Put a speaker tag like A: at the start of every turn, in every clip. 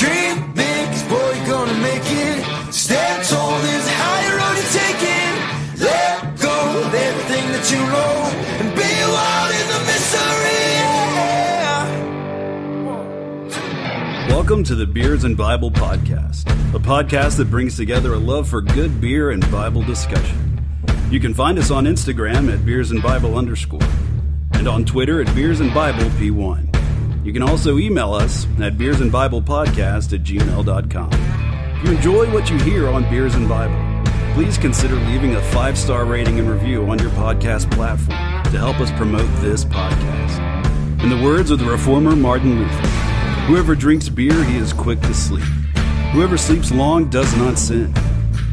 A: Dream big, 'cause boy, you're gonna make it. Stand tall, there's a higher road you're taking. Let go of everything that you know.
B: Welcome to the Beers and Bible Podcast, a podcast that brings together a love for good beer and Bible discussion. You can find us on Instagram at Beers and Bible underscore and on Twitter at Beers and Bible P1. You can also email us at beersandbiblepodcast and Bible Podcast at gmail.com. If you enjoy what you hear on Beers and Bible, please consider leaving a five star rating and review on your podcast platform to help us promote this podcast. In the words of the reformer Martin Luther, whoever drinks beer, he is quick to sleep. Whoever sleeps long does not sin.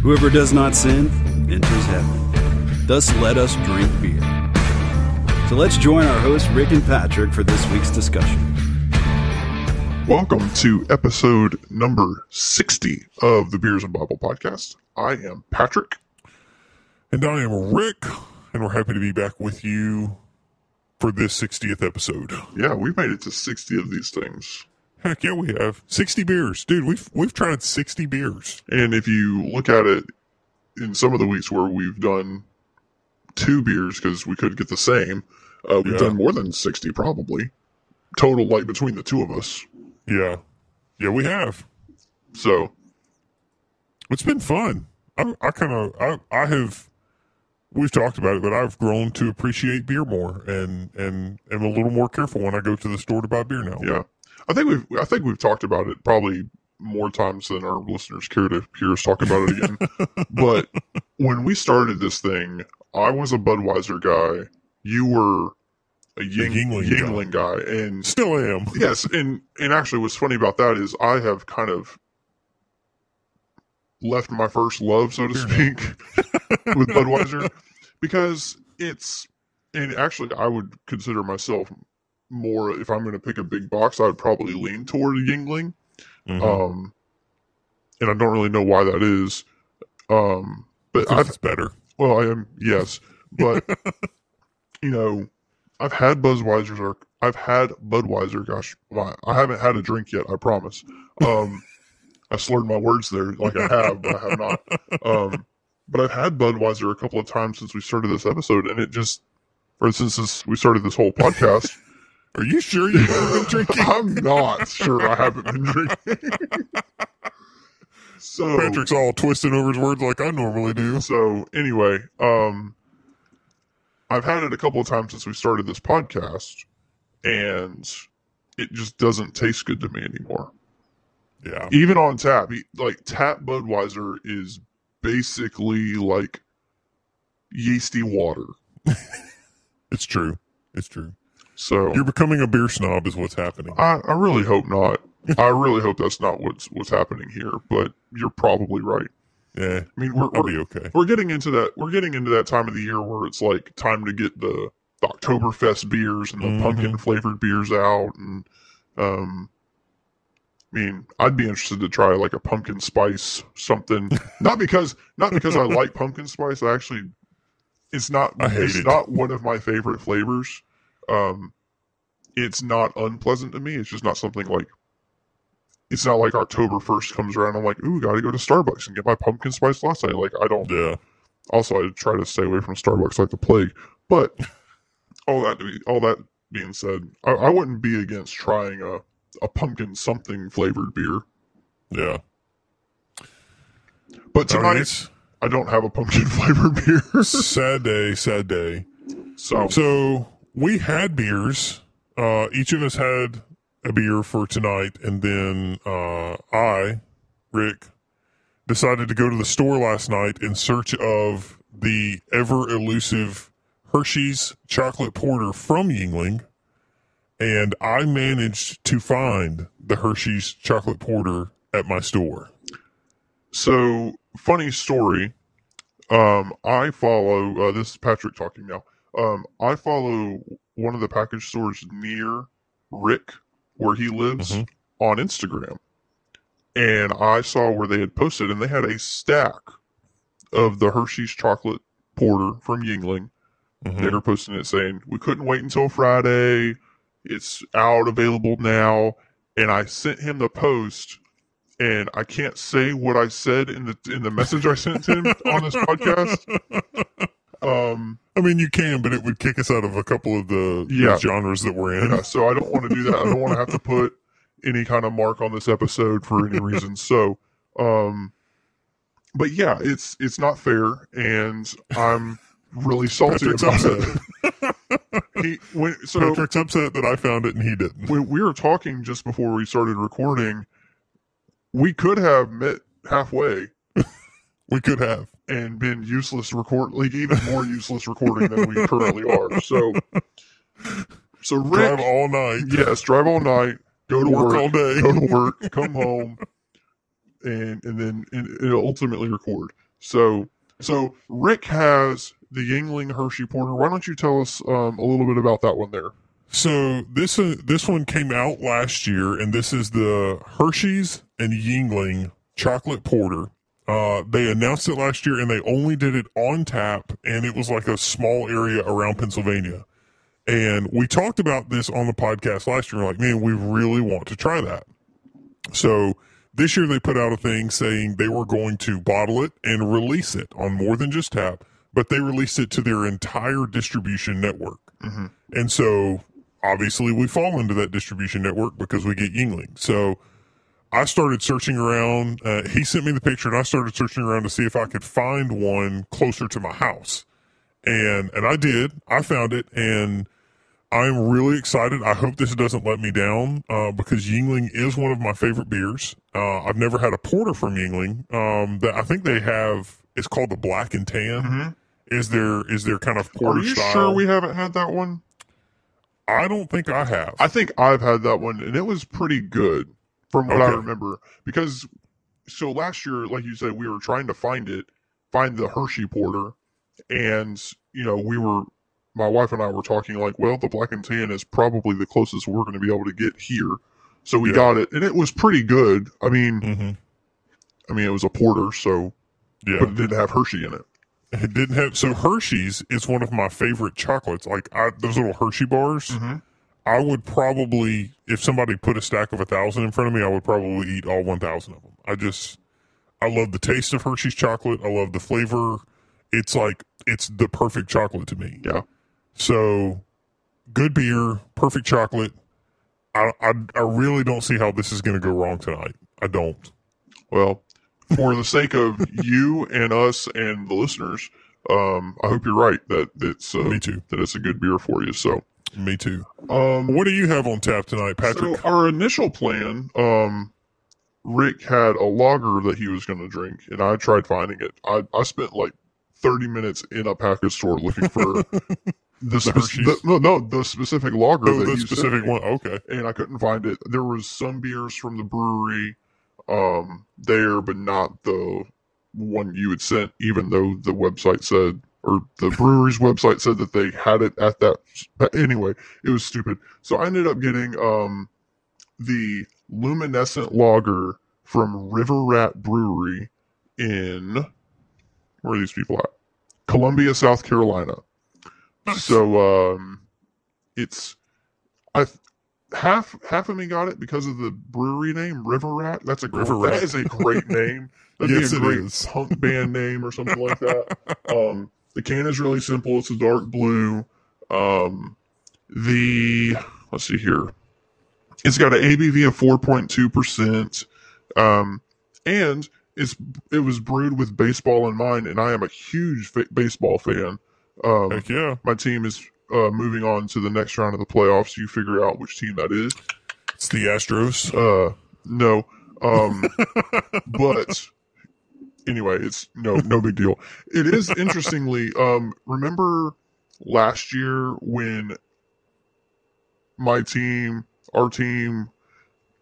B: Whoever does not sin enters heaven. Thus let us drink beer. So let's join our hosts Rick and Patrick for this week's discussion.
C: Welcome to episode number 60 of the Beers and Bible podcast. I am Patrick.
D: And I am Rick, and we're happy to be back with you for this 60th episode.
C: Yeah, we've made it to 60 of these things.
D: Heck yeah, we have 60 beers, dude. We've we've tried 60 beers.
C: And if you look at it in some of the weeks where we've done two beers because we could get the same, uh, we've
D: Yeah.
C: done more than 60 probably total, like between the two of us.
D: Yeah, yeah, we have.
C: So,
D: It's been fun. I, I kind of I I have. We've talked about it, but I've grown to appreciate beer more, and and am a little more careful when I go to the store to buy beer now.
C: yeah. I think we've I think we've talked about it probably more times than our listeners care to hear us talk about it again. but when we started this thing, I was a Budweiser guy. You were a Ying,
D: Yuengling guy.
C: Yuengling guy. And
D: Still am.
C: yes, and and actually what's funny about that is I have kind of left my first love, so to speak, with Budweiser because it's and actually I would consider myself more if I'm going to pick a big box, I would probably lean toward a Yuengling.
D: Mhm.
C: Um, and I don't really know why that is. Um, but
D: it's better.
C: well, I am yes, but you know, I've had Budweiser's or I've had Budweiser. Gosh, my, I haven't had a drink yet. I promise. Um, I slurred my words there, like I have, but I have not. Um, but I've had Budweiser a couple of times since we started this episode, and it just, or since we started this whole podcast.
D: Are you sure you haven't been drinking?
C: I'm not sure I haven't been drinking. so
D: Patrick's all twisting over his words like I normally do.
C: So anyway, um, I've had it a couple of times since we started this podcast, and it just doesn't taste good to me anymore.
D: Yeah.
C: Even on tap, like tap Budweiser is basically like yeasty water.
D: It's true. It's true.
C: So
D: You're becoming a beer snob, is what's happening.
C: I, I really hope not. I really hope that's not what's what's happening here. But you're probably right.
D: Yeah,
C: I mean, we're, we're
D: okay.
C: we're getting into that we're getting into that time of the year where it's like time to get the, the Oktoberfest beers and the
D: Mhm.
C: pumpkin flavored beers out and um I mean, I'd be interested to try like a pumpkin spice something. not because not because I like pumpkin spice. I actually it's not
D: I hate
C: it's
D: it.
C: not one of my favorite flavors. Um it's not unpleasant to me. It's just not something like it's not like October first comes around. I'm like, ooh, gotta go to Starbucks and get my pumpkin spice latte. Like, I don't
D: Yeah.
C: also, I try to stay away from Starbucks like the plague. But all that to be, all that being said, I, I wouldn't be against trying a, a pumpkin something flavored beer.
D: Yeah.
C: But tonight,
D: it's
C: I don't have a pumpkin flavored beer.
D: sad day, sad day.
C: so,
D: So we had beers. Uh, each of us had a beer for tonight, and then uh, I, Rick, decided to go to the store last night in search of the ever elusive Hershey's chocolate porter from Yuengling, and I managed to find the Hershey's chocolate porter at my store.
C: so funny story. Um, I follow. Uh, this is Patrick talking now. Um, I follow one of the package stores near Rick, where he lives,
D: Mhm.
C: on Instagram, and I saw where they had posted, and they had a stack of the Hershey's chocolate porter from Yuengling.
D: Mhm.
C: They were posting it saying, We couldn't wait until Friday. It's out available now. And I sent him the post and I can't say what I said in the in the message I sent him on this podcast. Um,
D: I mean, you can, but it would kick us out of a couple of the,
C: Yeah.
D: genres that we're in.
C: yeah, so I don't want to do that. I don't want to have to put any kind of mark on this episode for any reason. So, um, but yeah, it's it's not fair, and I'm really salty
D: Patrick's
C: about
D: upset.
C: it. he when so
D: Patrick's upset that I found it and he didn't.
C: when we were talking just before we started recording, we could have met halfway
D: We could have.
C: And been useless record like even more useless recording than we currently are. So so
D: Drive all night.
C: yes, drive all night, go to
D: Work
C: work,
D: all day.
C: go to work, come home and and then and, and ultimately record. So so Rick has the Yuengling Hershey Porter. Why don't you tell us um, a little bit about that one there?
D: So this uh, this one came out last year, and this is the Hershey's and Yuengling chocolate porter. Uh, they announced it last year, and they only did it on tap, and it was like a small area around Pennsylvania. And we talked about this on the podcast last year. We're like, man, we really want to try that. So this year they put out a thing saying they were going to bottle it and release it on more than just tap, but they released it to their entire distribution network. And so obviously we fall into that distribution network because we get Yuengling. So I started searching around. Uh, he sent me the picture, and I started searching around to see if I could find one closer to my house. And and I did. I found it, and I'm really excited. I hope this doesn't let me down uh, because Yuengling is one of my favorite beers. Uh, I've never had a porter from Yuengling. Um, that I think they have. It's called the Black and Tan. Is there is there kind of porter style.
C: Are you
D: style?
C: sure we haven't had that one?
D: I don't think I have.
C: I think I've had that one, and it was pretty good from what I remember. Because so last year, like you said, we were trying to find it, find the Hershey Porter, and you know, we were, my wife and I were talking like, well, the Black and Tan is probably the closest we're going to be able to get here. So we
D: Yeah.
C: got it, and it was pretty good. I mean,
D: hmm
C: I mean, it was a porter, so
D: Yeah.
C: but it didn't have Hershey in it.
D: It didn't have so Hershey's is one of my favorite chocolates. Like I, those little Hershey bars,
C: Mhm.
D: I would probably, if somebody put a stack of a thousand in front of me, I would probably eat all one thousand of them. I just, I love the taste of Hershey's chocolate. I love the flavor. It's like it's the perfect chocolate to me.
C: Yeah.
D: So, good beer, perfect chocolate. I, I, I really don't see how this is going to go wrong tonight. I don't.
C: Well, for the sake of you and us and the listeners, um, I hope you're right that it's uh,
D: Me too.
C: that it's a good beer for you. So,
D: Me too.
C: um,
D: What do you have on tap tonight, Patrick?
C: so our initial plan, um, Rick had a lager that he was going to drink, and I tried finding it. I, I spent like 30 minutes in a package store looking for the,
D: Hershey's?
C: the no no the specific lager
D: oh,
C: that
D: the specific one. Okay.
C: and I couldn't find it. There was some beers from the brewery um there, but not the one you had sent, even though the website said or the brewery's website said that they had it at that but anyway, it was stupid. So I ended up getting um the luminescent lager from River Rat Brewery in where are these people at? Columbia, South Carolina. So um it's I half half of me got it because of the brewery name River Rat. That's a
D: River
C: great,
D: Rat.
C: that is a great name. That'd
D: Yes,
C: be a great
D: is.
C: punk band name or something like that. Um, the can is really simple. It's a dark blue. Um, the let's see here. It's got an ABV of four point two percent. Um, and it's it was brewed with baseball in mind, and I am a huge fa- baseball fan. Um,
D: Heck yeah.
C: my team is uh, moving on to the next round of the playoffs. You figure out which team that is.
D: It's the Astros.
C: Uh, no, um, but anyway, it's no no big deal. It is interestingly. Um, remember last year when my team, our team,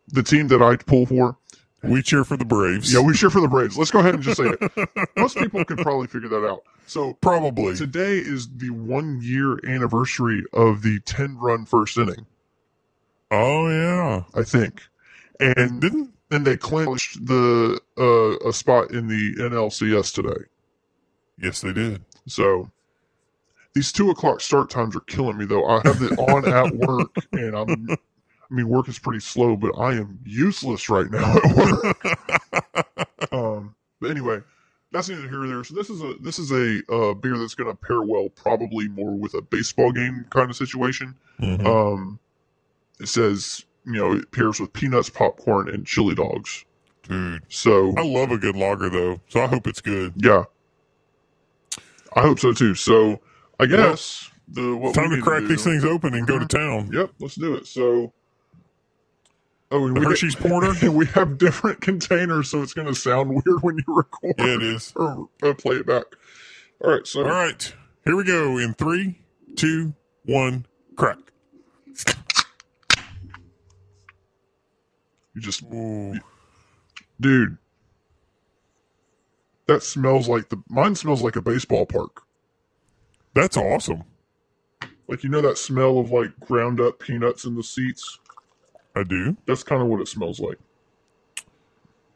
C: the team that I pull for,
D: We cheer for the Braves.
C: yeah, we cheer for the Braves. Let's go ahead and just say it. Most people could probably figure that out. So
D: Probably.
C: Today is the one year anniversary of the 10 run first inning,
D: Oh yeah.
C: I think. And
D: Didn't
C: then they clinched the uh, a spot in the NLCS today.
D: yes they did.
C: So these two o'clock start times are killing me though. I have it on at work and I'm I mean, work is pretty slow, but I am useless right now at work. um, but anyway, that's neither here nor there. So this is a this is a uh, beer that's going to pair well, probably more with a baseball game kind of situation.
D: Mhm.
C: Um, it says you know it pairs with peanuts, popcorn, and chili dogs.
D: Dude,
C: So
D: I love a good lager though, so I hope it's good.
C: yeah, I hope so too. So I guess the what
D: Time to crack
C: do-
D: these things open and go to town.
C: Yep, let's do it. So, oh,
D: The
C: we
D: Hershey's Porter.
C: we have different containers, so it's going to sound weird when you record
D: Yeah, it is.
C: or uh, play it back. All right, so
D: All right, here we go. In three, two, one, crack.
C: you just, dude, that smells like the mine smells like a baseball park.
D: That's awesome.
C: Like you know that smell of like ground up peanuts in the seats.
D: I do.
C: That's kind of what it smells like.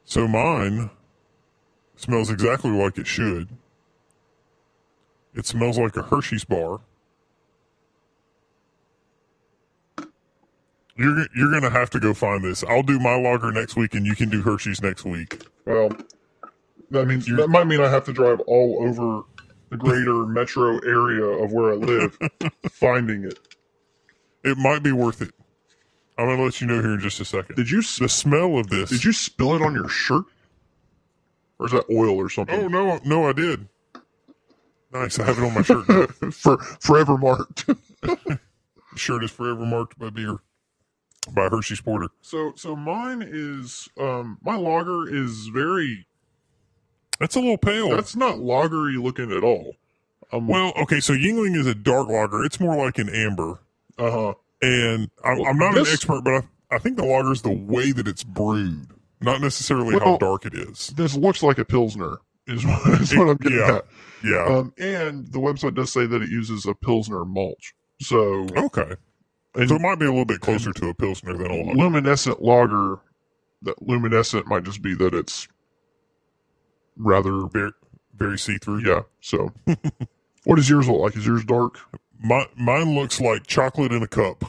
D: So mine smells exactly like it should. It smells like a Hershey's bar. You're you're gonna have to go find this. I'll do my lager next week, and you can do Hershey's next week.
C: Well, that means you. that might mean I have to drive all over the greater metro area of where I live, finding it.
D: It might be worth it. I'm gonna let you know here in just a second.
C: Did you
D: The smell of this.
C: did you spill it on your shirt, or is that oil or something?
D: Oh no, no, I did. Nice. I have it on my shirt. now.
C: For forever marked.
D: shirt is forever marked by beer by Hershey's Porter.
C: so so mine is um my lager is very
D: That's a little pale.
C: that's not lagery looking at all. Um
D: well, okay, so Yuengling is a dark lager. It's more like an amber.
C: uh huh.
D: And I'm,
C: Well,
D: I'm not
C: this-
D: an expert, but I, I think the lager is the way that it's brewed, not necessarily how
C: Well-
D: dark it is.
C: This looks like a pilsner. Is what, is what I'm getting
D: Yeah.
C: at.
D: Yeah.
C: Um, and the website does say that it uses a pilsner malt. So
D: okay.
C: And
D: So it might be a little bit closer to a Pilsner than a lager.
C: luminescent lager. That luminescent might just be that it's rather
D: Very, very see through.
C: yeah. So what does yours look like? Is yours dark?
D: My, mine looks like chocolate in a cup.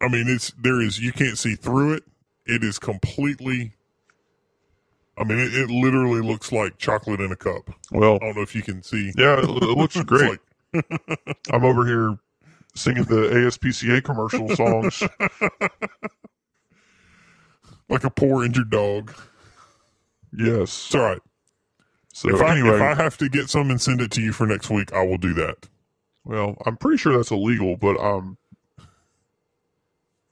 D: I mean, it's there is you can't see through it. It is completely. I mean, it, it literally looks like chocolate in a cup.
C: Well,
D: I don't know if you can see.
C: yeah, it, it looks great.
D: like-
C: I'm over here singing the ASPCA commercial songs.
D: like a poor injured dog.
C: Yes.
D: It's all right.
C: So
D: if, I,
C: anyway,
D: if I have to get some and send it to you for next week, I will do that.
C: well, I'm pretty sure that's illegal, but um,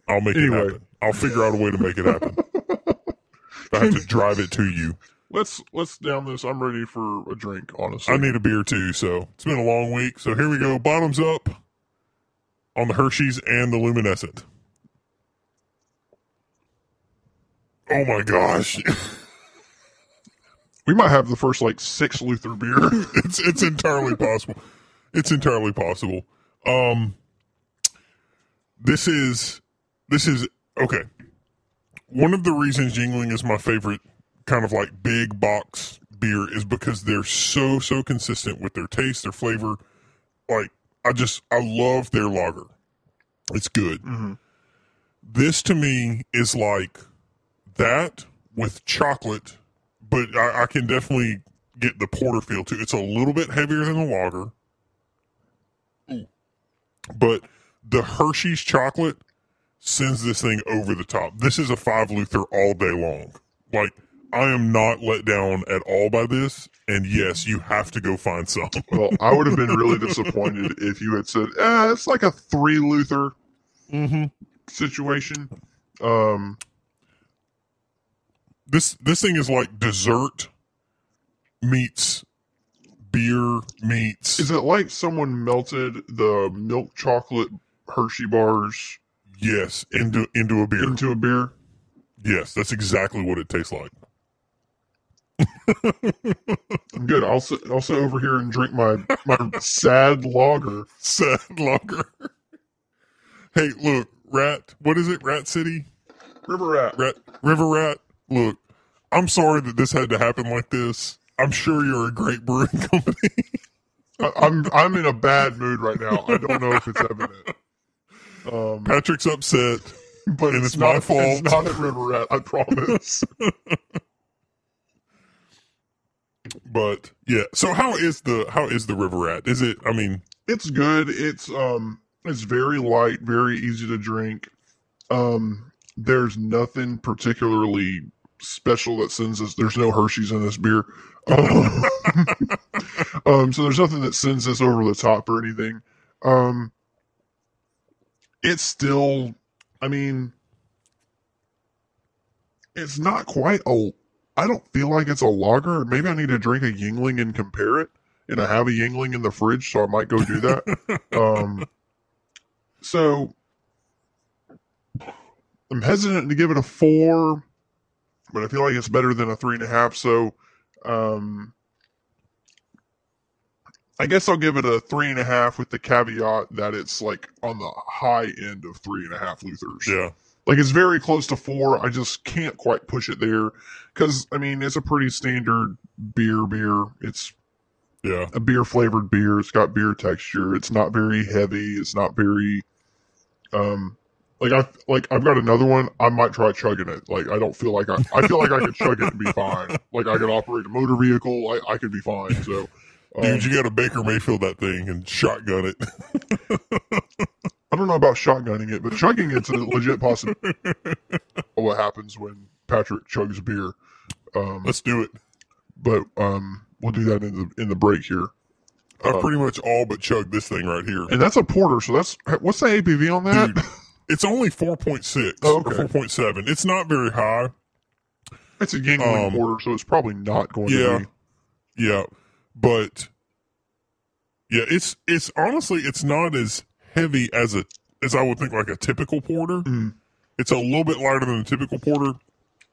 D: I'll make
C: Anyway.
D: it happen. I'll figure out a way to make it happen. I have to drive it to you.
C: let's let's down this. I'm ready for a drink. Honestly,
D: I need a beer too, so it's been a long week. So here we go. Bottoms up on the Hershey's and the Luminescent. Oh my gosh.
C: we might have the first like six Luther beer.
D: it's it's entirely possible. It's entirely possible. Um this is this is okay. One of the reasons Yuengling is my favorite kind of like big box beer is because they're so so consistent with their taste, their flavor. Like I just I love their lager. It's good.
C: Mhm.
D: This to me is like that with chocolate, but I, I can definitely get the porter feel too. It's a little bit heavier than the lager, but the Hershey's chocolate sends this thing over the top. This is a five Luther all day long. Like I am not let down at all by this. And yes, you have to go find some.
C: well, I would have been really disappointed if you had said, eh, it's like a three Luther
D: mm-hmm.
C: situation. Um,
D: This this thing is like dessert meets beer meets
C: is it like someone melted the milk chocolate Hershey bars
D: yes into into a beer.
C: into a beer?
D: Yes, that's exactly what it tastes like.
C: I'm good. I'll sit, I'll sit over here and drink my my sad lager.
D: Sad lager. hey, look, Rat. What is it? Rat City.
C: River Rat.
D: Rat River Rat. Look, I'm sorry that this had to happen like this. I'm sure you're a great brewing company.
C: I, I'm I'm in a bad mood right now. I don't know if it's evident. Um,
D: Patrick's upset.
C: but
D: And
C: it's,
D: it's my fault.
C: It's not at River Rat, I promise.
D: But yeah, so how is the how is the river rat? Is it? I mean,
C: it's good. It's um, it's very light, very easy to drink. Um, there's nothing particularly special that sends us. There's no Hershey's in this beer. Um, um, so there's nothing that sends us over the top or anything. Um, it's still, I mean, it's not quite a. I don't feel like it's a lager. Maybe I need to drink a Yuengling and compare it. And I have a Yuengling in the fridge, so I might go do that. um, so I'm hesitant to give it a four, but I feel like it's better than a three and a half. So, um, I guess I'll give it a three and a half with the caveat that it's like on the high end of three and a half Luthers.
D: yeah,
C: Like it's very close to four. I just can't quite push it there because I mean it's a pretty standard beer. Beer. It's
D: yeah,
C: a beer flavored beer. It's got beer texture. It's not very heavy. It's not very um like I like I've got another one. I might try chugging it. Like I don't feel like I I feel like I could chug it and be fine. Like I could operate a motor vehicle. I, I could be fine. So um,
D: dude, you got to Baker Mayfield that thing and shotgun it.
C: I don't know about shotgunning it, but chugging it's a legit possibility. what happens when Patrick chugs beer? Um,
D: Let's do it.
C: but um, we'll do that in the in the break here.
D: I've
C: Uh,
D: pretty much all but chugged this thing right here.
C: And that's a porter, so that's what's the ABV on that?
D: Dude, it's only four point six
C: Oh,
D: or four point seven. It's not very high.
C: It's a Yuengling
D: Um,
C: porter, so it's probably not going
D: Yeah.
C: to be.
D: Yeah, but yeah, it's it's honestly it's not as heavy as a as I would think like a typical porter.
C: Mm.
D: It's a little bit lighter than a typical porter.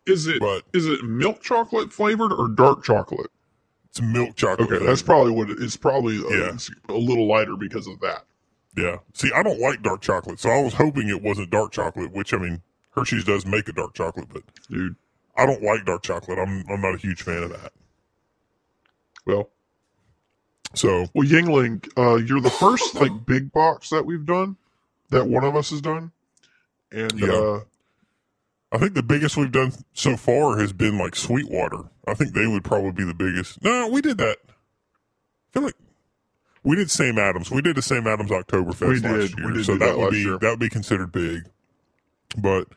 C: Is it
D: But-
C: is it milk chocolate flavored or dark chocolate?
D: It's milk chocolate.
C: Okay, that's probably what it, it's probably uh,
D: Yeah.
C: it's a little lighter because of that.
D: yeah. See, I don't like dark chocolate, so I was hoping it wasn't dark chocolate. Which I mean, Hershey's does make a dark chocolate, but
C: Dude,
D: I don't like dark chocolate. I'm I'm not a huge fan of that.
C: well,
D: So
C: well, Yuengling, uh, you're the first like big box that we've done, that one of us has done, and
D: Yeah.
C: uh,
D: I think the biggest we've done so far has been like Sweetwater. I think they would probably be the biggest. No, we did that. I feel like we did Sam Adams. We did the Sam Adams Oktoberfest
C: We
D: last year,
C: did
D: so that,
C: that
D: would be
C: year.
D: that would be considered big. But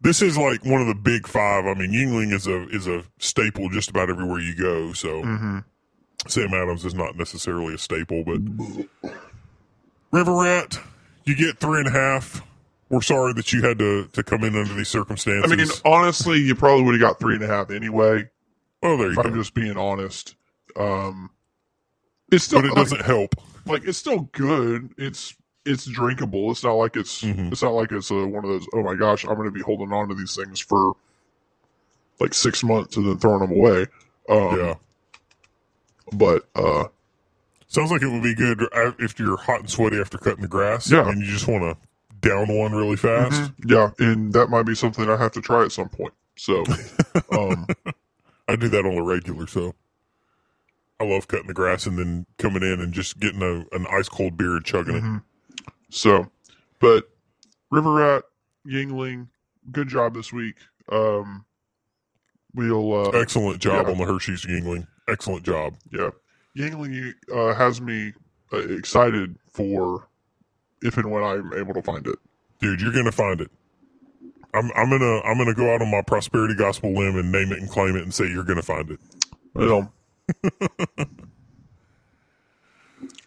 D: this is like one of the big five. I mean, Yuengling is a is a staple just about everywhere you go. So
C: mhm.
D: Sam Adams is not necessarily a staple, but River Rat, you get three and a half. We're sorry that you had to to come in under these circumstances.
C: I mean, honestly, you probably would have got three and a half anyway.
D: oh, there you go.
C: I'm just being honest. Um, it's still
D: but it
C: like-
D: doesn't help.
C: like it's still good. It's it's drinkable. It's not like it's
D: Mhm.
C: it's not like it's a, one of those. Oh my gosh, I'm going to be holding on to these things for like six months and then throwing them away. Um,
D: yeah,
C: But uh,
D: sounds like it would be good if you're hot and sweaty after cutting the grass.
C: Yeah.
D: and you just want to down one really fast.
C: yeah, and that might be something I have to try at some point. So, um,
D: I do that on a regular, so I love cutting the grass and then coming in and just getting a, an ice cold beer and chugging
C: mhm. so, but River Rat, Yuengling, good job this week. Um, we'll uh.
D: Excellent job
C: yeah.
D: on the Hershey's Yuengling. Excellent job.
C: Yeah, Yuengling uh, has me uh, excited for if and when I'm able to find it.
D: dude you're gonna find it i'm i'm gonna i'm gonna go out on my prosperity gospel limb and name it and claim it and say you're gonna find it
C: Well,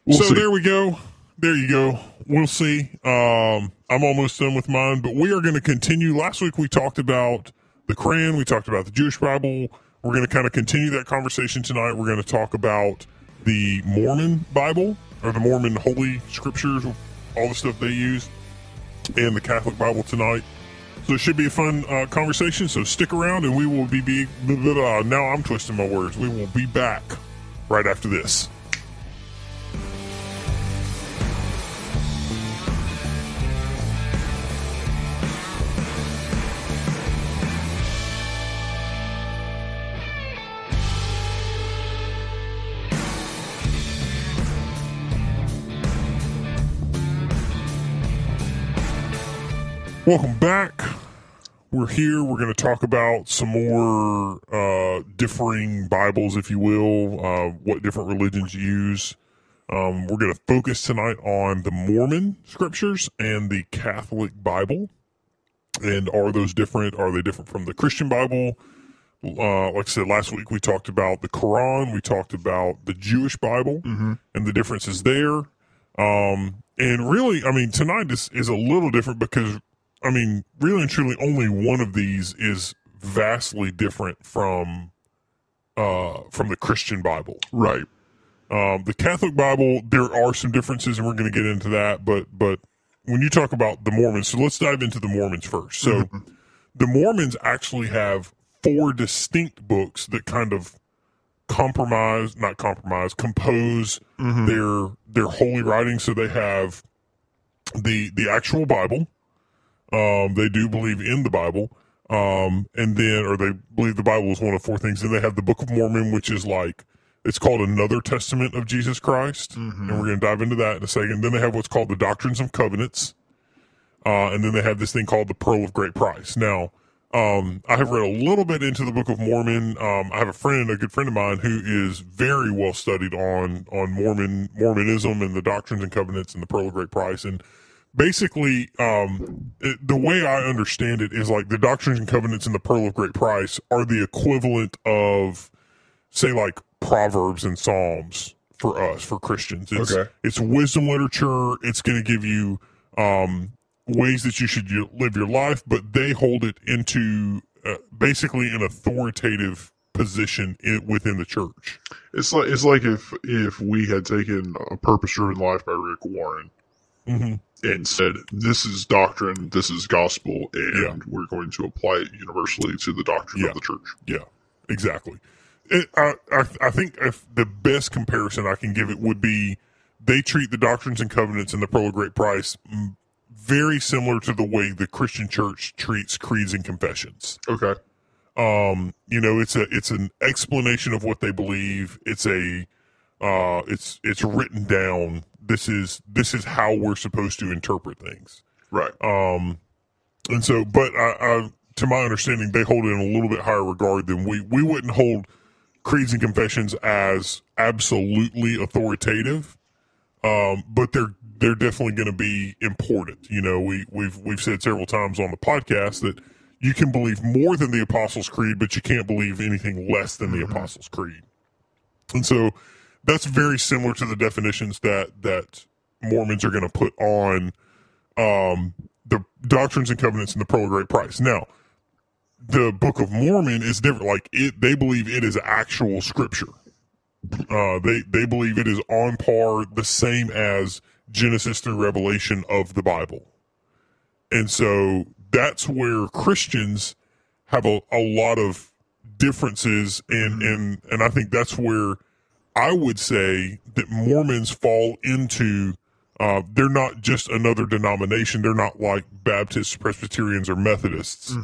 C: we'll
D: so
C: see.
D: there we go there you go we'll see um i'm almost done with mine but we are going to continue last week we talked about the Quran. we talked about the jewish bible we're going to kind of continue that conversation tonight we're going to talk about the mormon bible or the mormon holy scriptures all the stuff they use and the catholic bible tonight So it should be a fun uh, conversation. So stick around, and we will be. be blah, blah, blah. Now I'm twisting my words. We will be back right after this. Welcome back. We're here. We're going to talk about some more uh, differing Bibles, if you will, uh, what different religions use. Um, we're going to focus tonight on the Mormon scriptures and the Catholic Bible. And are those different? Are they different from the Christian Bible? Uh, like I said last week, we talked about the Quran. We talked about the Jewish Bible and the differences there. Um, and really, I mean, tonight is, is a little different because, I mean, really and truly, only one of these is vastly different from uh, from the Christian Bible.
C: Right.
D: Um, the Catholic Bible, there are some differences, and we're going to get into that. But but when you talk about the Mormons, so let's dive into the Mormons first. So the Mormons actually have four distinct books that kind of compromise, not compromise, compose their their holy writings. So they have the the actual Bible. Um, they do believe in the Bible. Um, and then, or they believe the Bible is one of four things. And they have the Book of Mormon, which is like, it's called another testament of Jesus Christ. And we're going to dive into that in a second. Then they have what's called the Doctrines of Covenants. Uh, and then they have this thing called the Pearl of Great Price. Now, um, I have read a little bit into the Book of Mormon. Um, I have a friend, a good friend of mine, who is very well studied on on Mormon Mormonism and the Doctrines and Covenants and the Pearl of Great Price. And basically, um, it, the way I understand it is like the Doctrines and Covenants and the Pearl of Great Price are the equivalent of, say, like Proverbs and Psalms for us, for Christians. It's,
C: Okay.
D: it's wisdom literature. It's going to give you um, ways that you should y- live your life, but they hold it into uh, basically an authoritative position in, within the church.
C: It's like it's like if if we had taken a purpose driven life by Rick Warren
D: Mm-hmm.
C: and said this is doctrine, this is gospel, and
D: Yeah.
C: we're going to apply it universally to the doctrine
D: Yeah.
C: of the church.
D: Yeah, exactly. It, I, I I think if the best comparison I can give it would be they treat the doctrines and covenants and the pearl of great price very similar to the way the Christian church treats creeds and confessions.
C: Okay.
D: Um, you know, it's a it's an explanation of what they believe. It's a uh, it's it's written down. This is this is how we're supposed to interpret things.
C: Right.
D: Um, and so, but I, I, to my understanding, they hold it in a little bit higher regard than we. We wouldn't hold creeds and confessions as absolutely authoritative, um, but they're they're definitely going to be important. You know, we we've we've said several times on the podcast that you can believe more than the Apostles' Creed, but you can't believe anything less than the Apostles' Creed. And so that's very similar to the definitions that that Mormons are going to put on um, the doctrines and covenants and the pearl of great price. Now, the Book of Mormon is different. Like it, they believe it is actual scripture. Uh, they they believe it is on par, the same as Genesis through Revelation of the Bible, and so that's where Christians have a, a lot of differences, and and and I think that's where I would say that Mormons fall into. Uh, they're not just another denomination. They're not like Baptists, Presbyterians, or Methodists.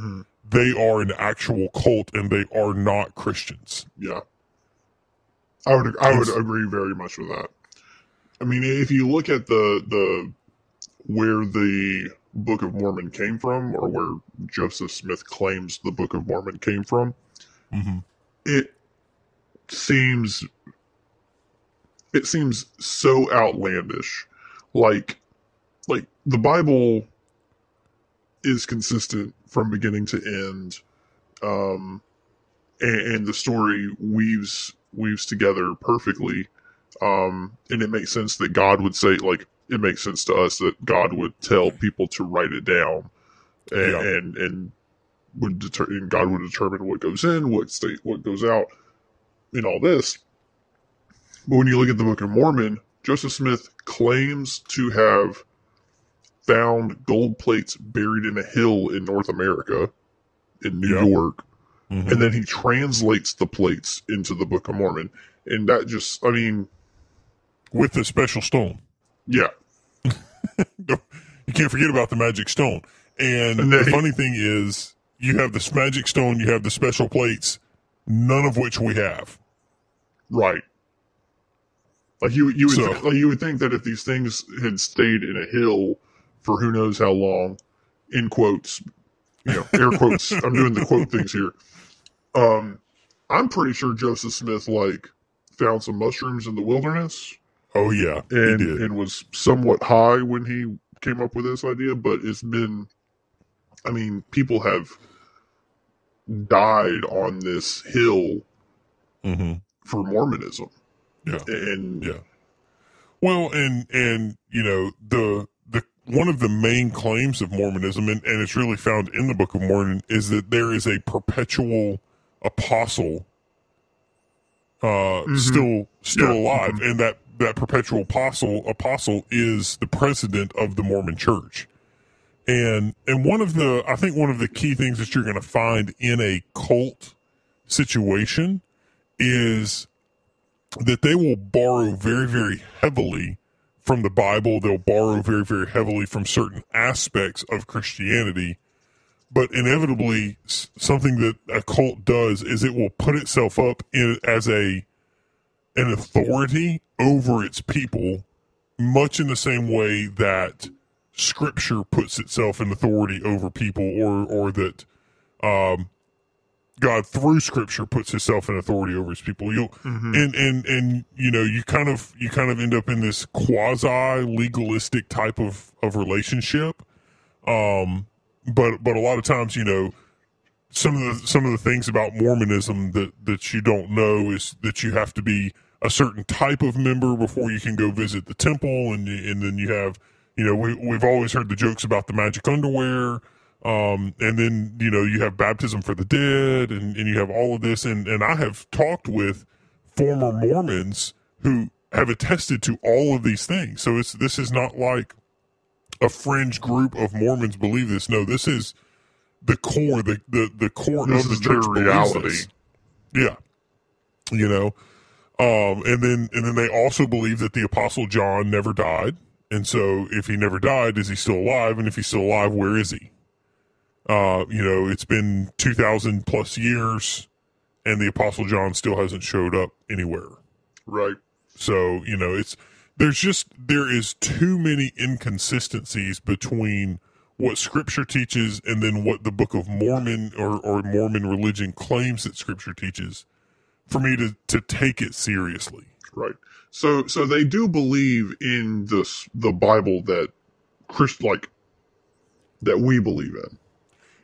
D: They are an actual cult, and they are not Christians.
C: Yeah. I would I would agree very much with that. I mean, if you look at the the where the Book of Mormon came from, or where Joseph Smith claims the Book of Mormon came from,
D: Mhm.
C: it seems it seems so outlandish. Like like the Bible is consistent from beginning to end. Um and, and the story weaves weaves together perfectly. Um, and it makes sense that God would say, like, it makes sense to us that God would tell people to write it down, and
D: Yeah.
C: and, and would deter- and God would determine what goes in, what state, what goes out, and all this. But when you look at the Book of Mormon, Joseph Smith claims to have found gold plates buried in a hill in North America, in New
D: Yeah.
C: York
D: Mhm.
C: and then he translates the plates into the Book of Mormon. And that just, I mean,
D: With the special stone,
C: yeah,
D: you can't forget about the magic stone. And,
C: And
D: the funny thing is, you have this magic stone, you have the special plates, none of which we have.
C: right. Like you, you would,
D: So-
C: like you would think that if these things had stayed in a hill for who knows how long, in quotes, you know, air quotes. I'm doing the quote things here. Um, I'm pretty sure Joseph Smith like found some mushrooms in the wilderness
D: Oh yeah,
C: and
D: he did.
C: and was somewhat high when he came up with this idea, but it's been I mean, people have died on this hill
D: hmm
C: for Mormonism.
D: Yeah.
C: And
D: Yeah. Well, and and you know the the one of the main claims of Mormonism, and, and it's really found in the Book of Mormon, is that there is a perpetual apostle uh still still
C: Mm-hmm.
D: Alive and that that perpetual apostle apostle is the president of the Mormon church and and one of the I think one of the key things that you're going to find in a cult situation is that they will borrow very very heavily from the Bible. They'll borrow very very heavily from certain aspects of Christianity. But inevitably something that a cult does is it will put itself up in as a an authority over its people much in the same way that scripture puts itself in authority over people or or that um God through scripture puts himself in authority over his people. You'll and and and you know, you kind of you kind of end up in this quasi legalistic type of of relationship. Um but but a lot of times, you know, some of the some of the things about Mormonism that that you don't know is that you have to be a certain type of member before you can go visit the temple, and and then you have you know we we've always heard the jokes about the magic underwear, um, and then you know you have baptism for the dead, and and you have all of this, and and I have talked with former Mormons who have attested to all of these things. So it's this is not like a fringe group of Mormons believe this. No, this is the core, the the, the core
C: This
D: of the church
C: reality.
D: Yeah, you know, um, and then and then they also believe that the apostle John never died, and so if he never died, is he still alive? And if he's still alive, where is he? Uh, you know, it's been two thousand plus years, and the apostle John still hasn't showed up anywhere.
C: right.
D: So, you know, it's there's just there is too many inconsistencies between what scripture teaches and then what the Book of Mormon or, or Mormon religion claims that scripture teaches for me to, to take it seriously.
C: Right. So so they do believe in this the Bible that Christ like that we believe in.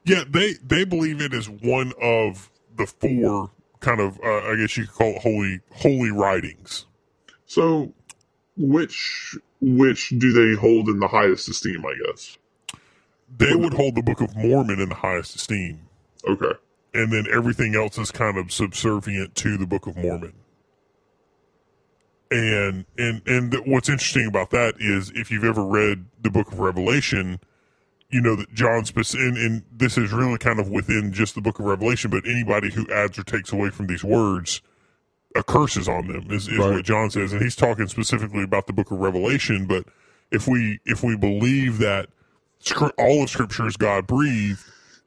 D: Yeah, they they believe it is one of the four kind of uh, I guess you could call it holy holy writings.
C: So which which do they hold in the highest esteem, I guess?
D: They would hold the Book of Mormon in the highest esteem.
C: Okay.
D: and then everything else is kind of subservient to the Book of Mormon. And and and what's interesting about that is if you've ever read the Book of Revelation, you know that John spec- and, and this is really kind of within just the Book of Revelation, but anybody who adds or takes away from these words, a curse is on them, is, is
C: Right.
D: what John says, and he's talking specifically about the Book of Revelation. But if we if we believe that all of Scripture is God breathed,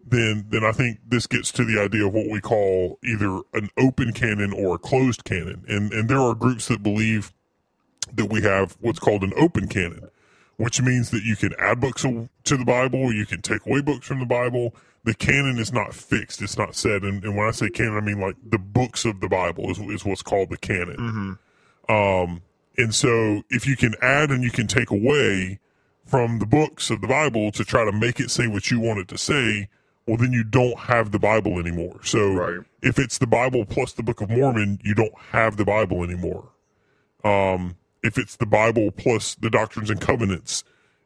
D: then then I think this gets to the idea of what we call either an open canon or a closed canon. And and there are groups that believe that we have what's called an open canon, which means that you can add books to the Bible, you can take away books from the Bible. The canon is not fixed; it's not set. And, and when I say canon, I mean like the books of the Bible is, is what's called the canon. Um, and so if you can add and you can take away from the books of the Bible to try to make it say what you want it to say, well, then you don't have the Bible anymore. So
C: Right.
D: if it's the Bible plus the Book of Mormon, you don't have the Bible anymore. Um, if it's the Bible plus the Doctrines and Covenants,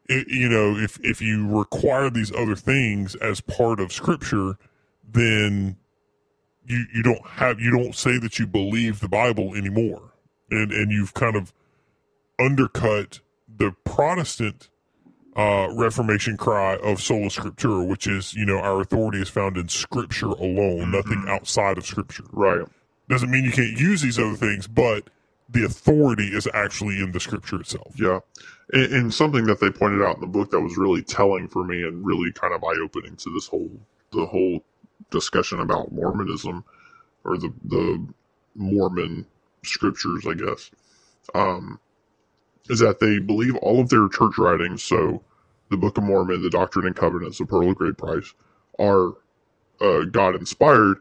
D: it, you know, if if you require these other things as part of Scripture, then you you don't have you don't say that you believe the Bible anymore, and and you've kind of undercut the Protestant uh, Reformation cry of sola scriptura, which is you know our authority is found in Scripture alone, nothing outside of Scripture.
C: Right.
D: Doesn't mean you can't use these other things, but the authority is actually in the Scripture itself.
C: Yeah. And, and something that they pointed out in the book that was really telling for me and really kind of eye opening to this whole the whole discussion about Mormonism or the the Mormon scriptures, I guess, um, is that they believe all of their church writings. So the Book of Mormon, the Doctrine and Covenants, the Pearl of Great Price are uh, God inspired,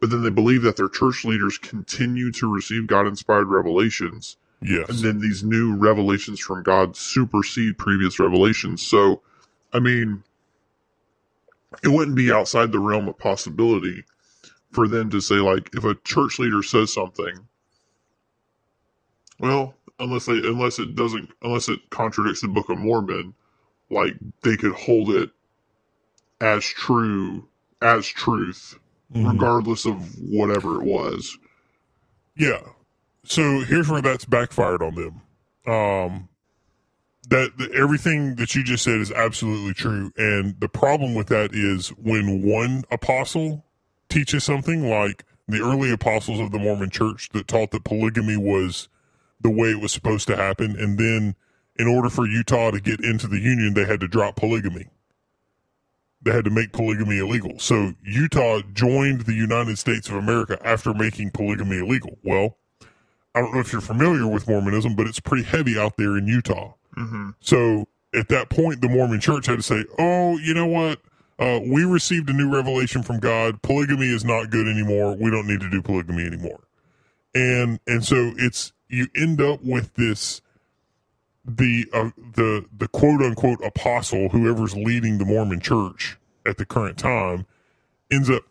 C: but then they believe that their church leaders continue to receive God inspired revelations,
D: Yes.
C: and then these new revelations from God supersede previous revelations. So, I mean, it wouldn't be outside the realm of possibility for them to say, like, if a church leader says something, well, unless they, unless it doesn't, unless it contradicts the Book of Mormon, like, they could hold it as true, as truth,
D: Mhm.
C: regardless of whatever it was.
D: Yeah. So here's where that's backfired on them. Um, that, that everything that you just said is absolutely true, and the problem with that is when one apostle teaches something like the early apostles of the Mormon Church that taught that polygamy was the way it was supposed to happen, and then in order for Utah to get into the union, they had to drop polygamy. They had to make polygamy illegal. So Utah joined the United States of America after making polygamy illegal. Well, I don't know if you're familiar with Mormonism, but it's pretty heavy out there in Utah.
C: Mm-hmm.
D: So at that point, the Mormon church had to say, oh, you know what? Uh, we received a new revelation from God. Polygamy is not good anymore. We don't need to do polygamy anymore. And, and so it's, you end up with this, the, uh, the, the quote unquote apostle, whoever's leading the Mormon church at the current time ends up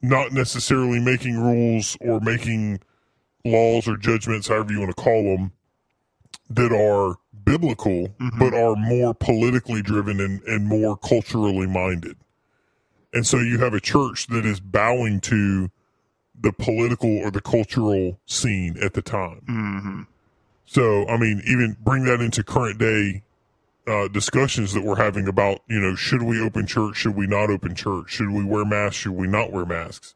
D: not necessarily making rules or making laws or judgments, however you want to call them, that are biblical, but are more politically driven and, and more culturally minded. And so you have a church that is bowing to the political or the cultural scene at the time.
C: Mm-hmm.
D: So, I mean, even bring that into current day uh, discussions that we're having about, you know, should we open church? Should we not open church? Should we wear masks? Should we not wear masks?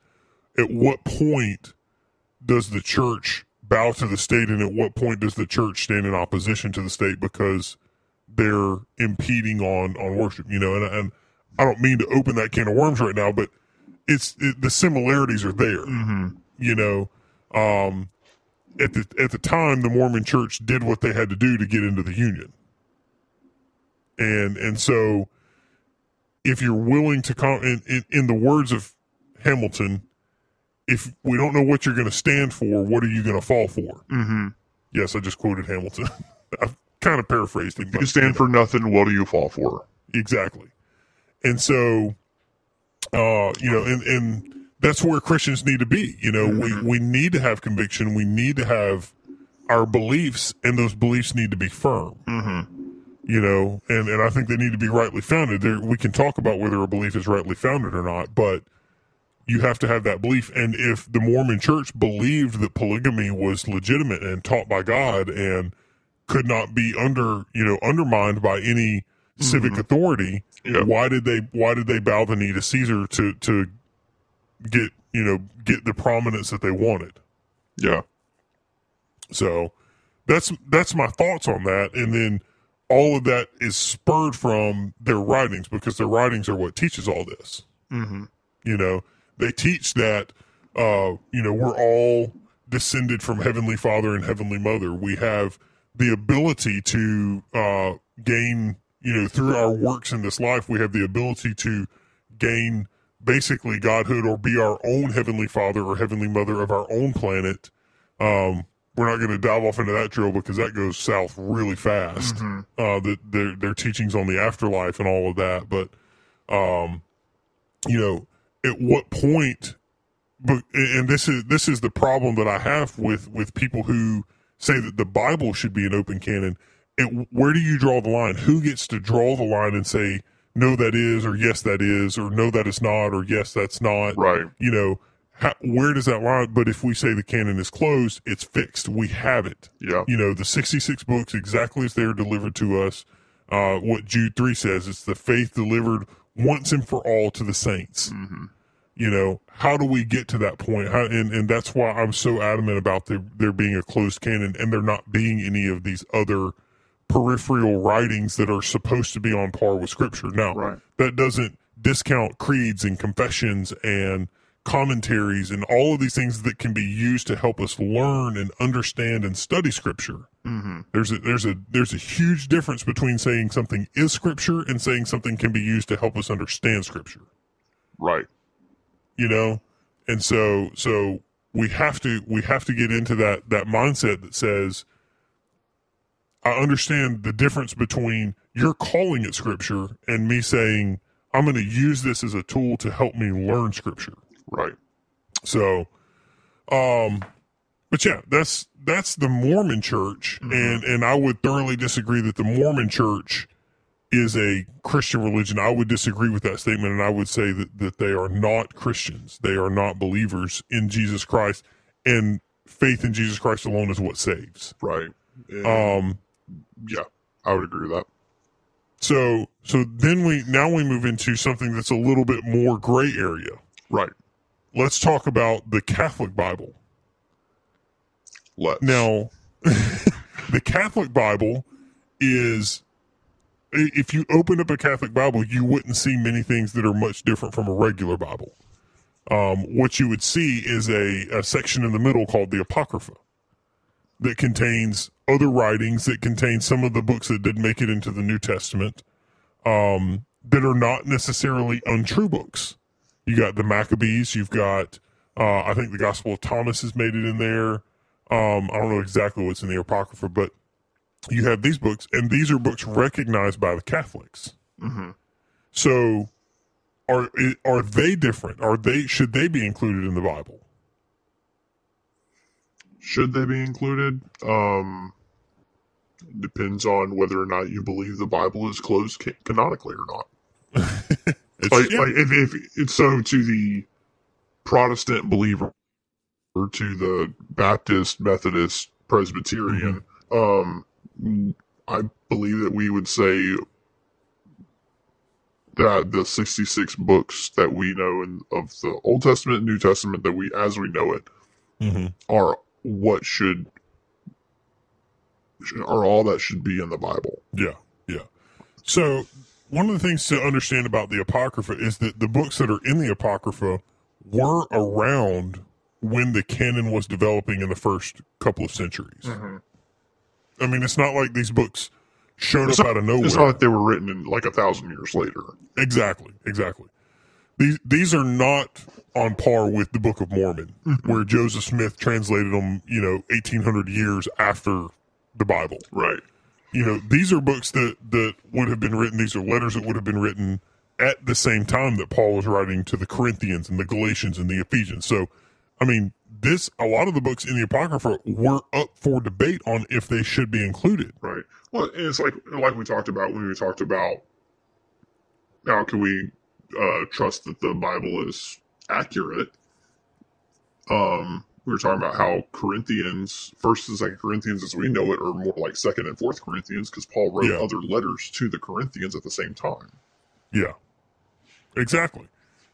D: At what point does the church bow to the state, and at what point does the church stand in opposition to the state because they're impeding on on worship? You know, and and I don't mean to open that can of worms right now, but it's it, the similarities are there.
C: Mm-hmm.
D: You know, um, at the at the time, the Mormon Church did what they had to do to get into the Union, and and so if you're willing to come, in, in, in the words of Hamilton, if we don't know what you're going to stand for, what are you going to fall for?
C: Mm-hmm.
D: Yes, I just quoted Hamilton. I've kind of paraphrased him.
C: If you stand for nothing, what do you fall for?
D: exactly and so uh you know and and that's where christians need to be. You know we we need to have conviction. We need to have our beliefs and those beliefs need to be firm.
C: Mm-hmm.
D: you know and and i think they need to be rightly founded. There we can talk about whether a belief is rightly founded or not but you have to have that belief. And if the mormon church believed that polygamy was legitimate and taught by god and could not be under you know undermined by any civic authority
C: Yeah.
D: why did they why did they bow the knee to caesar to to get you know get the prominence that they wanted
C: Yeah.
D: so that's that's my thoughts on that and then all of that is spurred from their writings because their writings are what teaches all this
C: Mm-hmm.
D: you know they teach that uh you know we're all descended from heavenly father and heavenly mother we have the ability to uh gain you know through our works in this life we have the ability to gain basically godhood or be our own heavenly father or heavenly mother of our own planet um we're not going to dive off into that drill because that goes south really fast uh the, their their teachings on the afterlife and all of that but um you know at what point but and this is this is the problem that I have with with people who say that the Bible should be an open canon. It, where do you draw the line? Who gets to draw the line and say no, that is, or yes, that is, or no, that is not, or yes, that's not?
C: Right.
D: You know, how, where does that line? But if we say the canon is closed, it's fixed. We have it
C: Yeah.
D: you know the 66 books exactly as they're delivered to us uh what jude 3 says it's the faith delivered once and for all to the saints you know how do we get to that point how, and and that's why i'm so adamant about there there being a closed canon and there not being any of these other peripheral writings that are supposed to be on par with scripture now
C: Right.
D: that doesn't discount creeds and confessions and commentaries and all of these things that can be used to help us learn and understand and study scripture mm-hmm. There's a there's a there's a huge difference between saying something is scripture and saying something can be used to help us understand scripture.
C: Right.
D: You know? And so so we have to we have to get into that that mindset that says I understand the difference between you're calling it scripture and me saying I'm going to use this as a tool to help me learn scripture.
C: Right.
D: So, um, but yeah, that's that's the Mormon Church, and and I would thoroughly disagree that the Mormon Church is a Christian religion. I would disagree with that statement, and I would say that that they are not Christians. They are not believers in Jesus Christ, and faith in Jesus Christ alone is what saves.
C: Right. And,
D: Um,
C: yeah, I would agree with that.
D: so so then we now we move into something that's a little bit more gray area.
C: Right.
D: Let's talk about the Catholic Bible.
C: Let's.
D: Now, the Catholic Bible is, if you open up a Catholic Bible, you wouldn't see many things that are much different from a regular Bible. Um, what you would see is a, a section in the middle called the Apocrypha that contains other writings, that contains some of the books that did make it into the New Testament, um, that are not necessarily untrue books. You got the Maccabees, you've got, uh, I think the Gospel of Thomas has made it in there. Um, I don't know exactly what's in the Apocrypha, but you have these books, and these are books recognized by the Catholics. So, are are they different? Are they should they be included in the Bible?
C: Should they be included? Um, depends on whether or not you believe the Bible is closed ca- canonically or not.
D: It's,
C: Like,
D: yeah,
C: like if, if it's so to the Protestant believer or to the Baptist, Methodist, Presbyterian, um, I believe that we would say that the 66 books that we know in, of the Old Testament and New Testament that we, as we know it,
D: Mhm.
C: are what should, are all that should be in the Bible.
D: yeah, yeah. So one of the things to understand about the Apocrypha is that the books that are in the Apocrypha were around when the canon was developing in the first couple of centuries. Mm-hmm. I mean, it's not like these books showed
C: It's
D: up
C: not,
D: out of nowhere.
C: it's not like they were written in like a thousand years later.
D: Exactly, exactly. These these are not on par with the Book of Mormon, mm-hmm. where Joseph Smith translated them, you know, eighteen hundred years after the Bible.
C: Right.
D: You know, these are books that that would have been written. These are letters that would have been written at the same time that Paul was writing to the Corinthians and the Galatians and the Ephesians. So, I mean, this a lot of the books in the Apocrypha were up for debate on if they should be included.
C: Right. Well, and it's like like we talked about when we talked about how can we uh, trust that the Bible is accurate. Um, we were talking about how Corinthians, First and Second Corinthians, as we know it, are more like Second and Fourth Corinthians because Paul wrote
D: Yeah.
C: other letters to the Corinthians at the same time.
D: Yeah, exactly.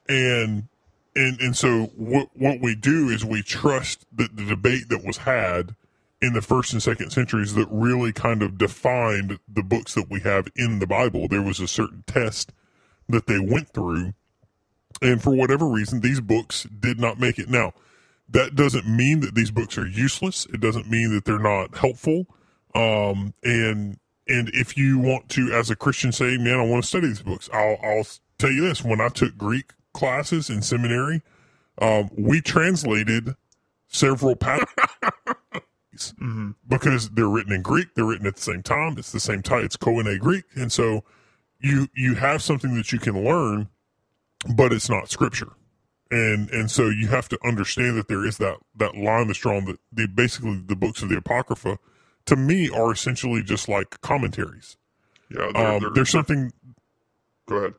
D: And and and so what what we do is we trust that the debate that was had in the first and second centuries that really kind of defined the books that we have in the Bible. There was a certain test that they went through, and for whatever reason, these books did not make it. Now, that doesn't mean that these books are useless. It doesn't mean that they're not helpful. Um, and and if you want to, as a Christian, say, "Man, I want to study these books," I'll I'll tell you this: when I took Greek classes in seminary, um, we translated several passages because they're written in Greek. They're written at the same time. It's the same type. It's Koine Greek, and so you you have something that you can learn, but it's not scripture. And and so you have to understand that there is that that line that's drawn that the basically the books of the apocrypha to me are essentially just like commentaries.
C: Yeah. They're,
D: Um,
C: they're-
D: there's something
C: Go ahead.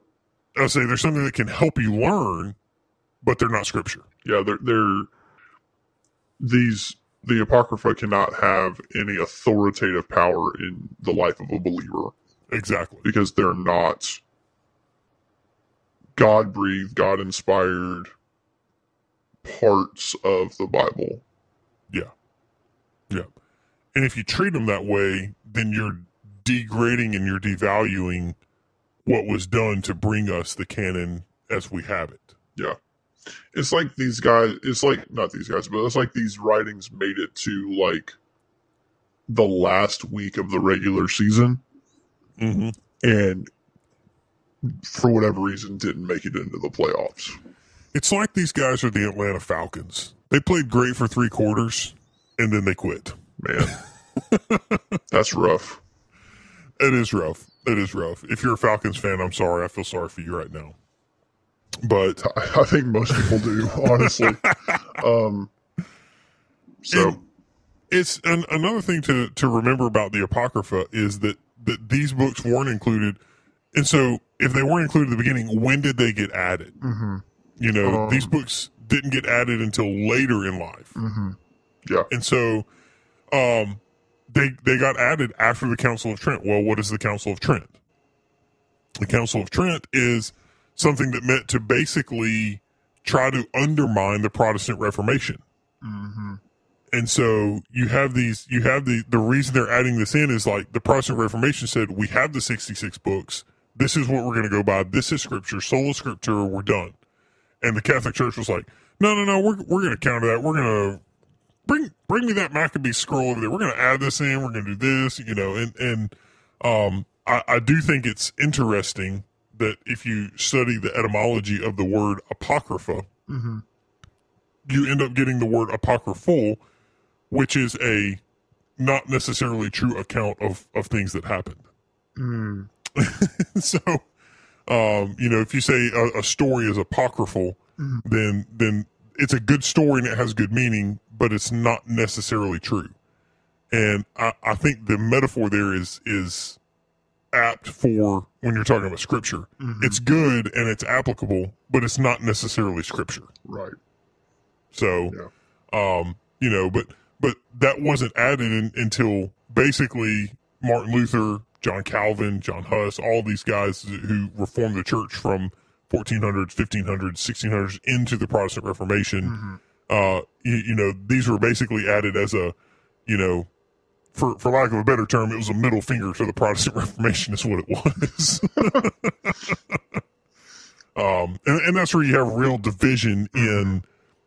D: I say there's something that can help you learn, but they're not scripture.
C: Yeah, they're they're these the apocrypha cannot have any authoritative power in the life of a believer
D: Exactly.
C: because they're not God breathed, God inspired parts of the Bible.
D: Yeah. Yeah. And if you treat them that way, then you're degrading and you're devaluing what was done to bring us the canon as we have it.
C: Yeah. It's like these guys it's like not these guys, but it's like these writings made it to like the last week of the regular season
D: hmm
C: and for whatever reason didn't make it into the playoffs.
D: It's like these guys are the Atlanta Falcons. They played great for three quarters and then they quit.
C: Man, that's rough.
D: It is rough. It is rough. If you're a Falcons fan, I'm sorry. I feel sorry for you right now. But
C: I I think most people do, honestly. um, so,
D: And it's an, another thing to to remember about the apocrypha is that that these books weren't included, and so if they weren't included at the beginning, when did they get added? Mm-hmm. You know,
C: Um,
D: these books didn't get added until later in life,
C: yeah,
D: and so um, they they got added after the Council of Trent. Well, what is the Council of Trent? The Council of Trent is something that meant to basically try to undermine the Protestant Reformation. And so you have these, you have the, the reason they're adding this in is like the Protestant Reformation said, we have the 66 books. This is what we're going to go by. This is scripture, sola scriptura, we're done. And the Catholic Church was like, no, no, no, we're, we're going to counter that. We're going to bring, bring me that Maccabee scroll over there. We're going to add this in. We're going to do this, you know, and, and, um, I, I do think it's interesting that if you study the etymology of the word apocrypha, you end up getting the word apocryphal, which is a not necessarily true account of, of things that happened. so, um, you know, if you say a, a story is apocryphal, then then it's a good story and it has good meaning, but it's not necessarily true. And I, I think the metaphor there is is apt for when you're talking about scripture. It's good and it's applicable, but it's not necessarily scripture.
C: right.
D: So,
C: Yeah.
D: um, you know, but but that wasn't added in, until basically Martin Luther, John Calvin, John Huss, all these guys who reformed the church from 1400s, 1500s, 1600s into the Protestant Reformation. Uh, you, you know, these were basically added as a, you know, for for lack of a better term, it was a middle finger to the Protestant Reformation, is what it was. um, and, and that's where you have real division in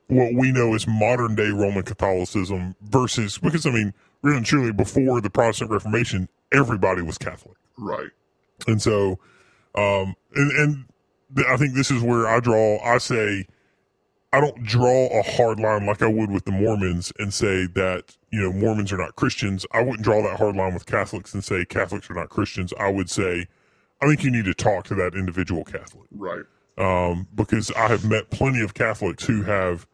D: what we know as modern day Roman Catholicism versus because I mean, really and truly, before the Protestant Reformation, everybody was Catholic,
C: Right.
D: and so, um, and and th- I think this is where I draw. I say, I don't draw a hard line like I would with the Mormons and say that you know Mormons are not Christians. I wouldn't draw that hard line with Catholics and say Catholics are not Christians. I would say, I think you need to talk to that individual Catholic
C: Right.
D: um, because I have met plenty of Catholics who have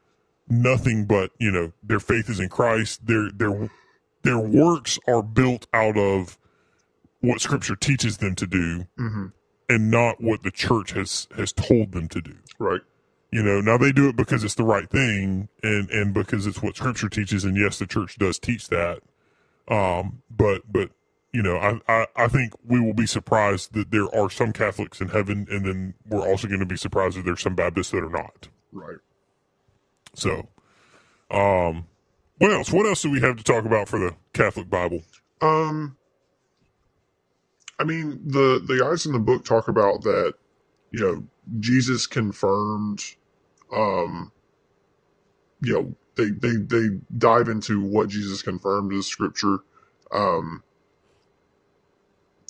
D: nothing but you know their faith is in Christ. Their their their works are built out of what Scripture teaches them to do, and not what the church has has told them to do.
C: Right.
D: You know, now they do it because it's the right thing and and because it's what Scripture teaches, and yes, the church does teach that. Um, but but you know, I, I I think we will be surprised that there are some Catholics in heaven, and then we're also going to be surprised that there's some Baptists that are not.
C: Right.
D: So, um, what else? What else do we have to talk about for the Catholic Bible?
C: Um, I mean, the the guys in the book talk about that. You know, Jesus confirmed. Um, you know, they they they dive into what Jesus confirmed as Scripture. Um,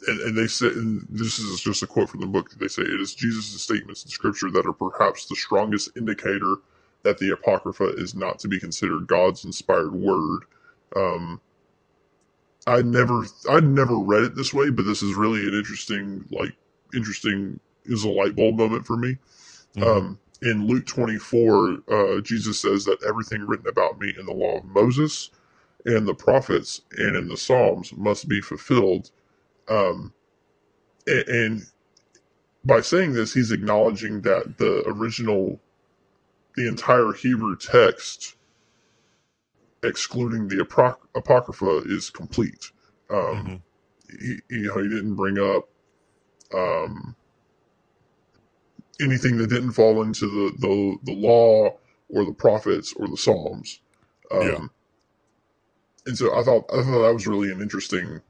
C: and, and they say, and this is just a quote from the book. They say it is Jesus' statements in Scripture that are perhaps the strongest indicator that the Apocrypha is not to be considered God's inspired word. Um, I never I'd never read it this way, but this is really an interesting like interesting is a light bulb moment for me. Um, in Luke 24, uh, Jesus says that everything written about me in the law of Moses and the prophets and in the Psalms must be fulfilled. Um, a- and by saying this, he's acknowledging that the original, the entire Hebrew text excluding the apoc- apocrypha is complete. Um, he, you know, he didn't bring up um, anything that didn't fall into the, the, the law or the prophets or the Psalms. Um,
D: Yeah.
C: And so I thought I thought that was really an interesting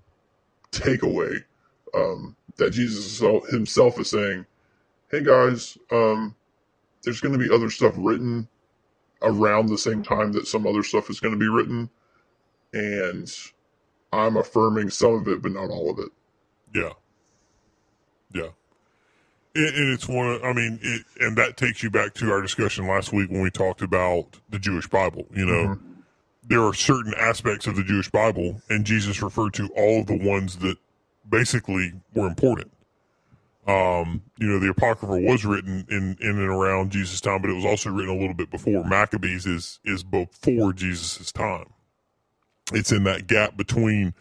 C: takeaway um, that Jesus himself is saying, "Hey guys, um, there's going to be other stuff written around the same time that some other stuff is going to be written, and I'm affirming some of it, but not all of it.
D: Yeah. Yeah. And, and it's one of, I mean, it, and that takes you back to our discussion last week when we talked about the Jewish Bible. You know, mm-hmm. there are certain aspects of the Jewish Bible, and Jesus referred to all of the ones that basically were important. Um, you know, the Apocrypha was written in, in and around Jesus' time, but it was also written a little bit before. Maccabees is, is before Jesus' time. It's in that gap between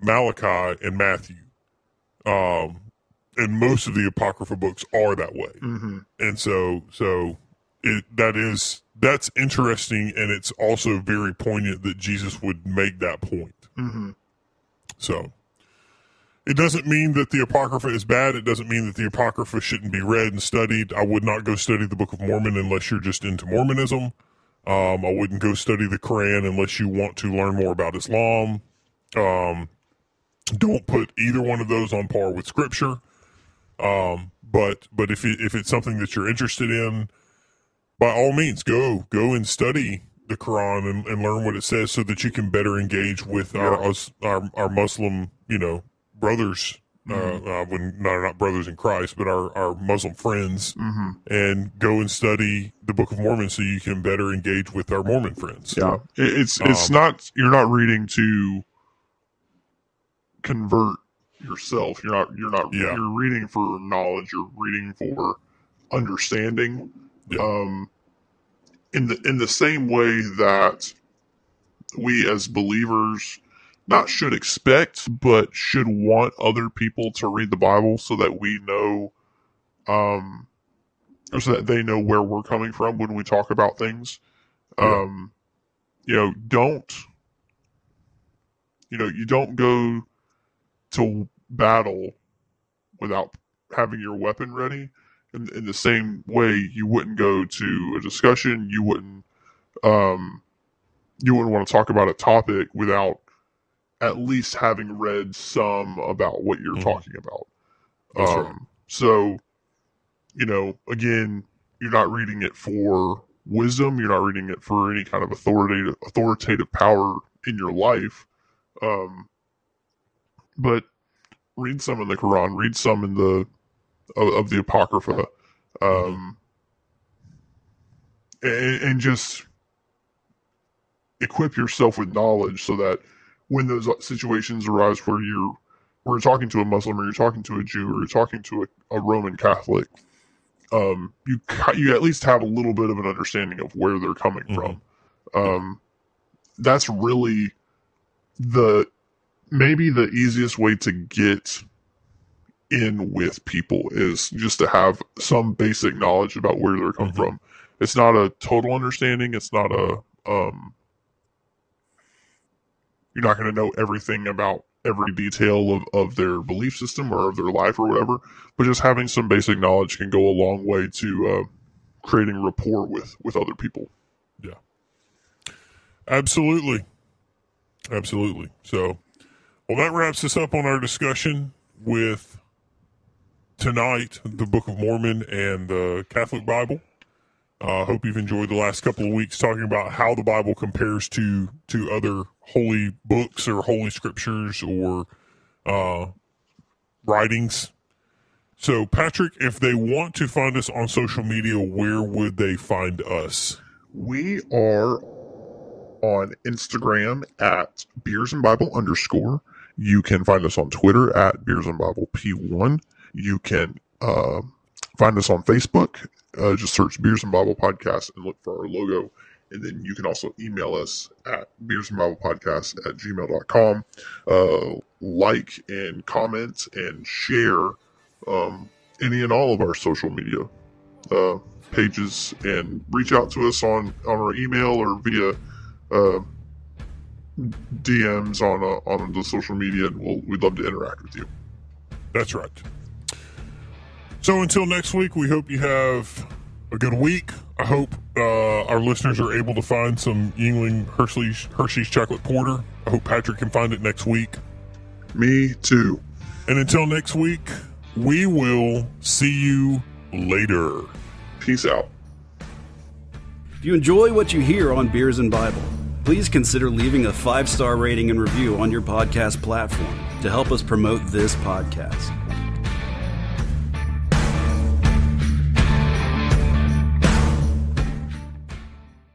D: Malachi and Matthew. Um, and most of the apocrypha books are that way.
C: Mm-hmm.
D: And so, so it that is that's interesting, and it's also very poignant that Jesus would make that point.
C: Mm-hmm.
D: So, it doesn't mean that the apocrypha is bad. It doesn't mean that the apocrypha shouldn't be read and studied. I would not go study the Book of Mormon unless you're just into Mormonism. Um, I wouldn't go study the Quran unless you want to learn more about Islam. Um, don't put either one of those on par with Scripture. Um, but but if it, if it's something that you're interested in, by all means, go go and study the Quran and, and learn what it says, so that you can better engage with our our our Muslim you know brothers. Uh, uh, when not not brothers in Christ, but our, our Muslim friends,
C: Mm-hmm.
D: and go and study the Book of Mormon so you can better engage with our Mormon friends.
C: Yeah, it's it's
D: Um,
C: not you're not reading to convert yourself. You're not you're not
D: Yeah.
C: you're reading for knowledge. You're reading for understanding.
D: Yeah.
C: Um, in the in the same way that we as believers not should expect, but should want other people to read the Bible so that we know, um, or so that they know where we're coming from when we talk about things.
D: Yeah.
C: Um, you know, don't, you know, you don't go to battle without having your weapon ready. In, in the same way, you wouldn't go to a discussion. You wouldn't, um, you wouldn't want to talk about a topic without at least having read some about what you're
D: Mhm.
C: talking about.
D: That's
C: um,
D: right.
C: So, you know, again, you're not reading it for wisdom. You're not reading it for any kind of authoritative authoritative power in your life. Um, but read some in the Quran. Read some in the of, of the Apocrypha, um, and, and just equip yourself with knowledge so that when those situations arise where you're where you're talking to a Muslim or you're talking to a Jew or you're talking to a, a Roman Catholic, um, you you at least have a little bit of an understanding of where they're coming
D: Mhm.
C: from. Um, that's really the maybe the easiest way to get in with people is just to have some basic knowledge about where they're coming
D: Mhm.
C: from. It's not a total understanding. It's not a um, you're not going to know everything about every detail of, of their belief system or of their life or whatever, but just having some basic knowledge can go a long way to uh, creating rapport with with other people. Yeah.
D: Absolutely. Absolutely. So, well, that wraps us up on our discussion with tonight the Book of Mormon and the Catholic Bible. I uh, hope you've enjoyed the last couple of weeks talking about how the Bible compares to to other holy books or holy scriptures or uh, writings. So, Patrick, if they want to find us on social media, where would they find us?
C: We are on Instagram at Beers and Bible underscore. You can find us on Twitter at Beers and Bible P1. You can uh, find us on Facebook. Uh, just search Beers and Bible Podcast and look for our logo. And then you can also email us at Beers and Bible Podcast at gmail.com. Uh, like and comment and share um, any and all of our social media uh, pages and reach out to us on, on our email or via uh, DMs on uh, on the social media, and we'll, we'd love to interact with you.
D: That's right. So until next week, we hope you have a good week. I hope uh, our listeners are able to find some Yuengling Hershey's, Hershey's chocolate porter. I hope Patrick can find it next week.
C: Me too.
D: And until next week, we will see you later.
C: Peace out.
B: If you enjoy what you hear on Beers and Bible, please consider leaving a five star rating and review on your podcast platform to help us promote this podcast.